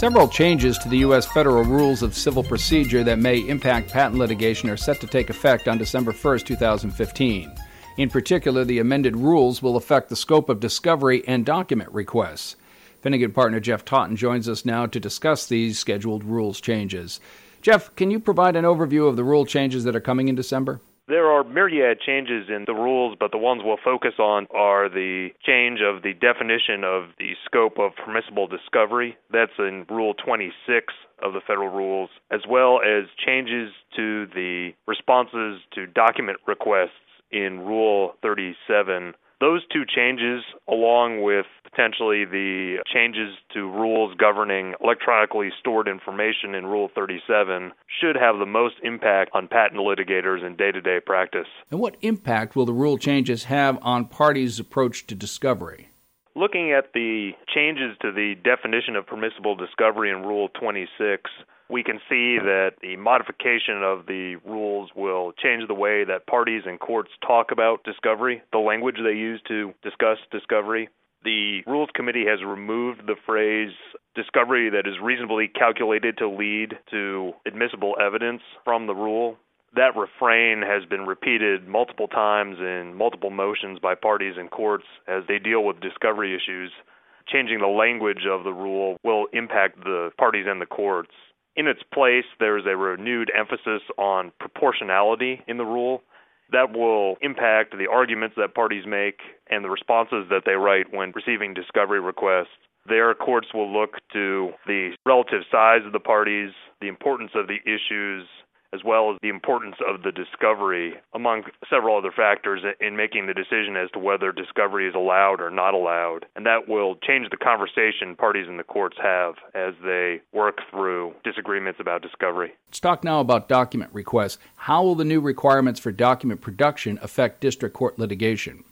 Several changes to the U.S. federal rules of civil procedure that may impact patent litigation are set to take effect on December 1, 2015. In particular, the amended rules will affect the scope of discovery and document requests. Finnegan partner Jeff Totten joins us now to discuss these scheduled rules changes. Jeff, can you provide an overview of the rule changes that are coming in December? There are myriad changes in the rules, but the ones we'll focus on are the change of the definition of the scope of permissible discovery. That's in Rule 26 of the federal rules, as well as changes to the responses to document requests in Rule 37 those two changes, along with potentially the changes to rules governing electronically stored information in Rule 37, should have the most impact on patent litigators in day to day practice. And what impact will the rule changes have on parties' approach to discovery? Looking at the changes to the definition of permissible discovery in Rule 26, we can see that the modification of the rules will change the way that parties and courts talk about discovery, the language they use to discuss discovery. The Rules Committee has removed the phrase discovery that is reasonably calculated to lead to admissible evidence from the rule. That refrain has been repeated multiple times in multiple motions by parties and courts as they deal with discovery issues. Changing the language of the rule will impact the parties and the courts. In its place, there's a renewed emphasis on proportionality in the rule. That will impact the arguments that parties make and the responses that they write when receiving discovery requests. Their courts will look to the relative size of the parties, the importance of the issues, as well as the importance of the discovery, among several other factors, in making the decision as to whether discovery is allowed or not allowed. And that will change the conversation parties in the courts have as they work through disagreements about discovery. Let's talk now about document requests. How will the new requirements for document production affect district court litigation?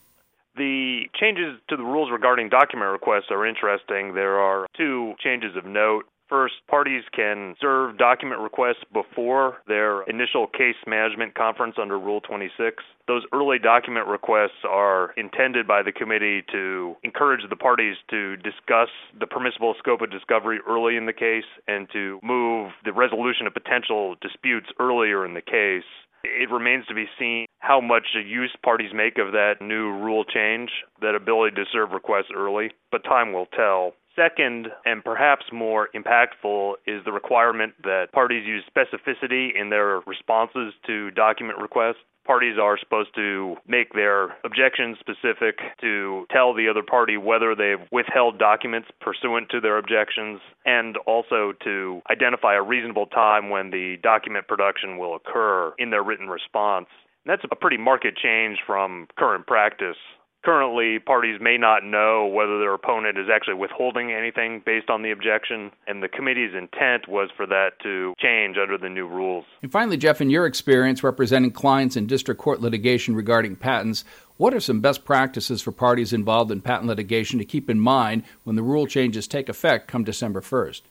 The changes to the rules regarding document requests are interesting. There are two changes of note. First, parties can serve document requests before their initial case management conference under Rule 26. Those early document requests are intended by the committee to encourage the parties to discuss the permissible scope of discovery early in the case and to move the resolution of potential disputes earlier in the case. It remains to be seen how much use parties make of that new rule change, that ability to serve requests early, but time will tell. Second, and perhaps more impactful, is the requirement that parties use specificity in their responses to document requests. Parties are supposed to make their objections specific, to tell the other party whether they've withheld documents pursuant to their objections, and also to identify a reasonable time when the document production will occur in their written response. And that's a pretty marked change from current practice. Currently, parties may not know whether their opponent is actually withholding anything based on the objection, and the committee's intent was for that to change under the new rules. And finally, Jeff, in your experience representing clients in district court litigation regarding patents, what are some best practices for parties involved in patent litigation to keep in mind when the rule changes take effect come December 1st?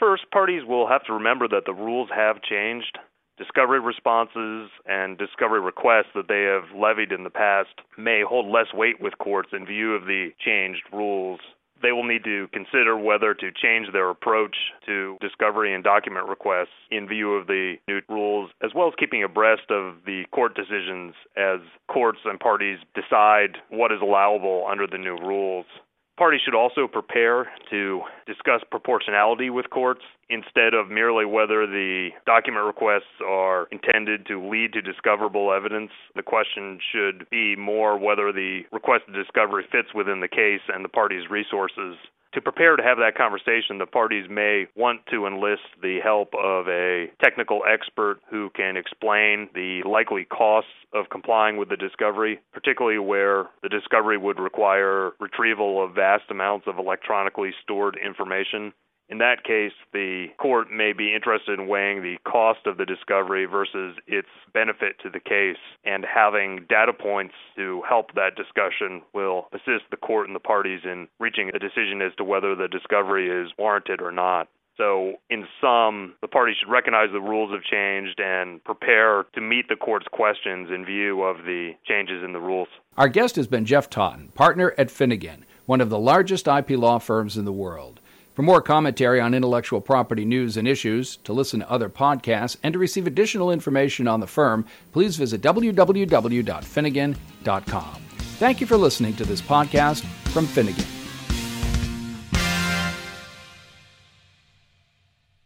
First, parties will have to remember that the rules have changed discovery responses and discovery requests that they have levied in the past may hold less weight with courts in view of the changed rules. They will need to consider whether to change their approach to discovery and document requests in view of the new rules, as well as keeping abreast of the court decisions as courts and parties decide what is allowable under the new rules. Parties should also prepare to discuss proportionality with courts instead of merely whether the document requests are intended to lead to discoverable evidence. The question should be more whether the requested discovery fits within the case and the party's resources to prepare to have that conversation, the parties may want to enlist the help of a technical expert who can explain the likely costs of complying with the discovery, particularly where the discovery would require retrieval of vast amounts of electronically stored information. In that case, the court may be interested in weighing the cost of the discovery versus its benefit to the case, and having data points to help that discussion will assist the court and the parties in reaching a decision as to whether the discovery is warranted or not. So, in sum, the parties should recognize the rules have changed and prepare to meet the court's questions in view of the changes in the rules. Our guest has been Jeff Totten, partner at Finnegan, one of the largest IP law firms in the world. For more commentary on intellectual property news and issues, to listen to other podcasts, and to receive additional information on the firm, please visit www.finnegan.com. Thank you for listening to this podcast from Finnegan.